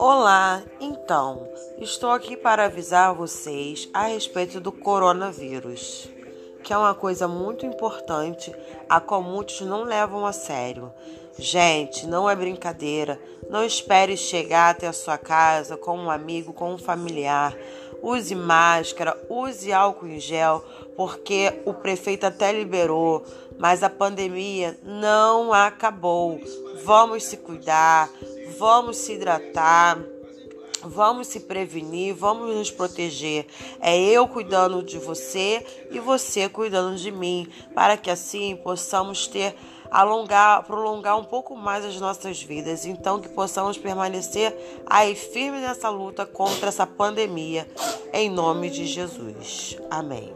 Olá, então, estou aqui para avisar vocês a respeito do coronavírus, que é uma coisa muito importante, a qual muitos não levam a sério. Gente, não é brincadeira, não espere chegar até a sua casa com um amigo, com um familiar. Use máscara, use álcool em gel, porque o prefeito até liberou, mas a pandemia não acabou. Vamos se cuidar, vamos se hidratar, vamos se prevenir, vamos nos proteger. É eu cuidando de você e você cuidando de mim, para que assim possamos ter alongar, prolongar um pouco mais as nossas vidas, então que possamos permanecer aí firme nessa luta contra essa pandemia, em nome de Jesus. Amém.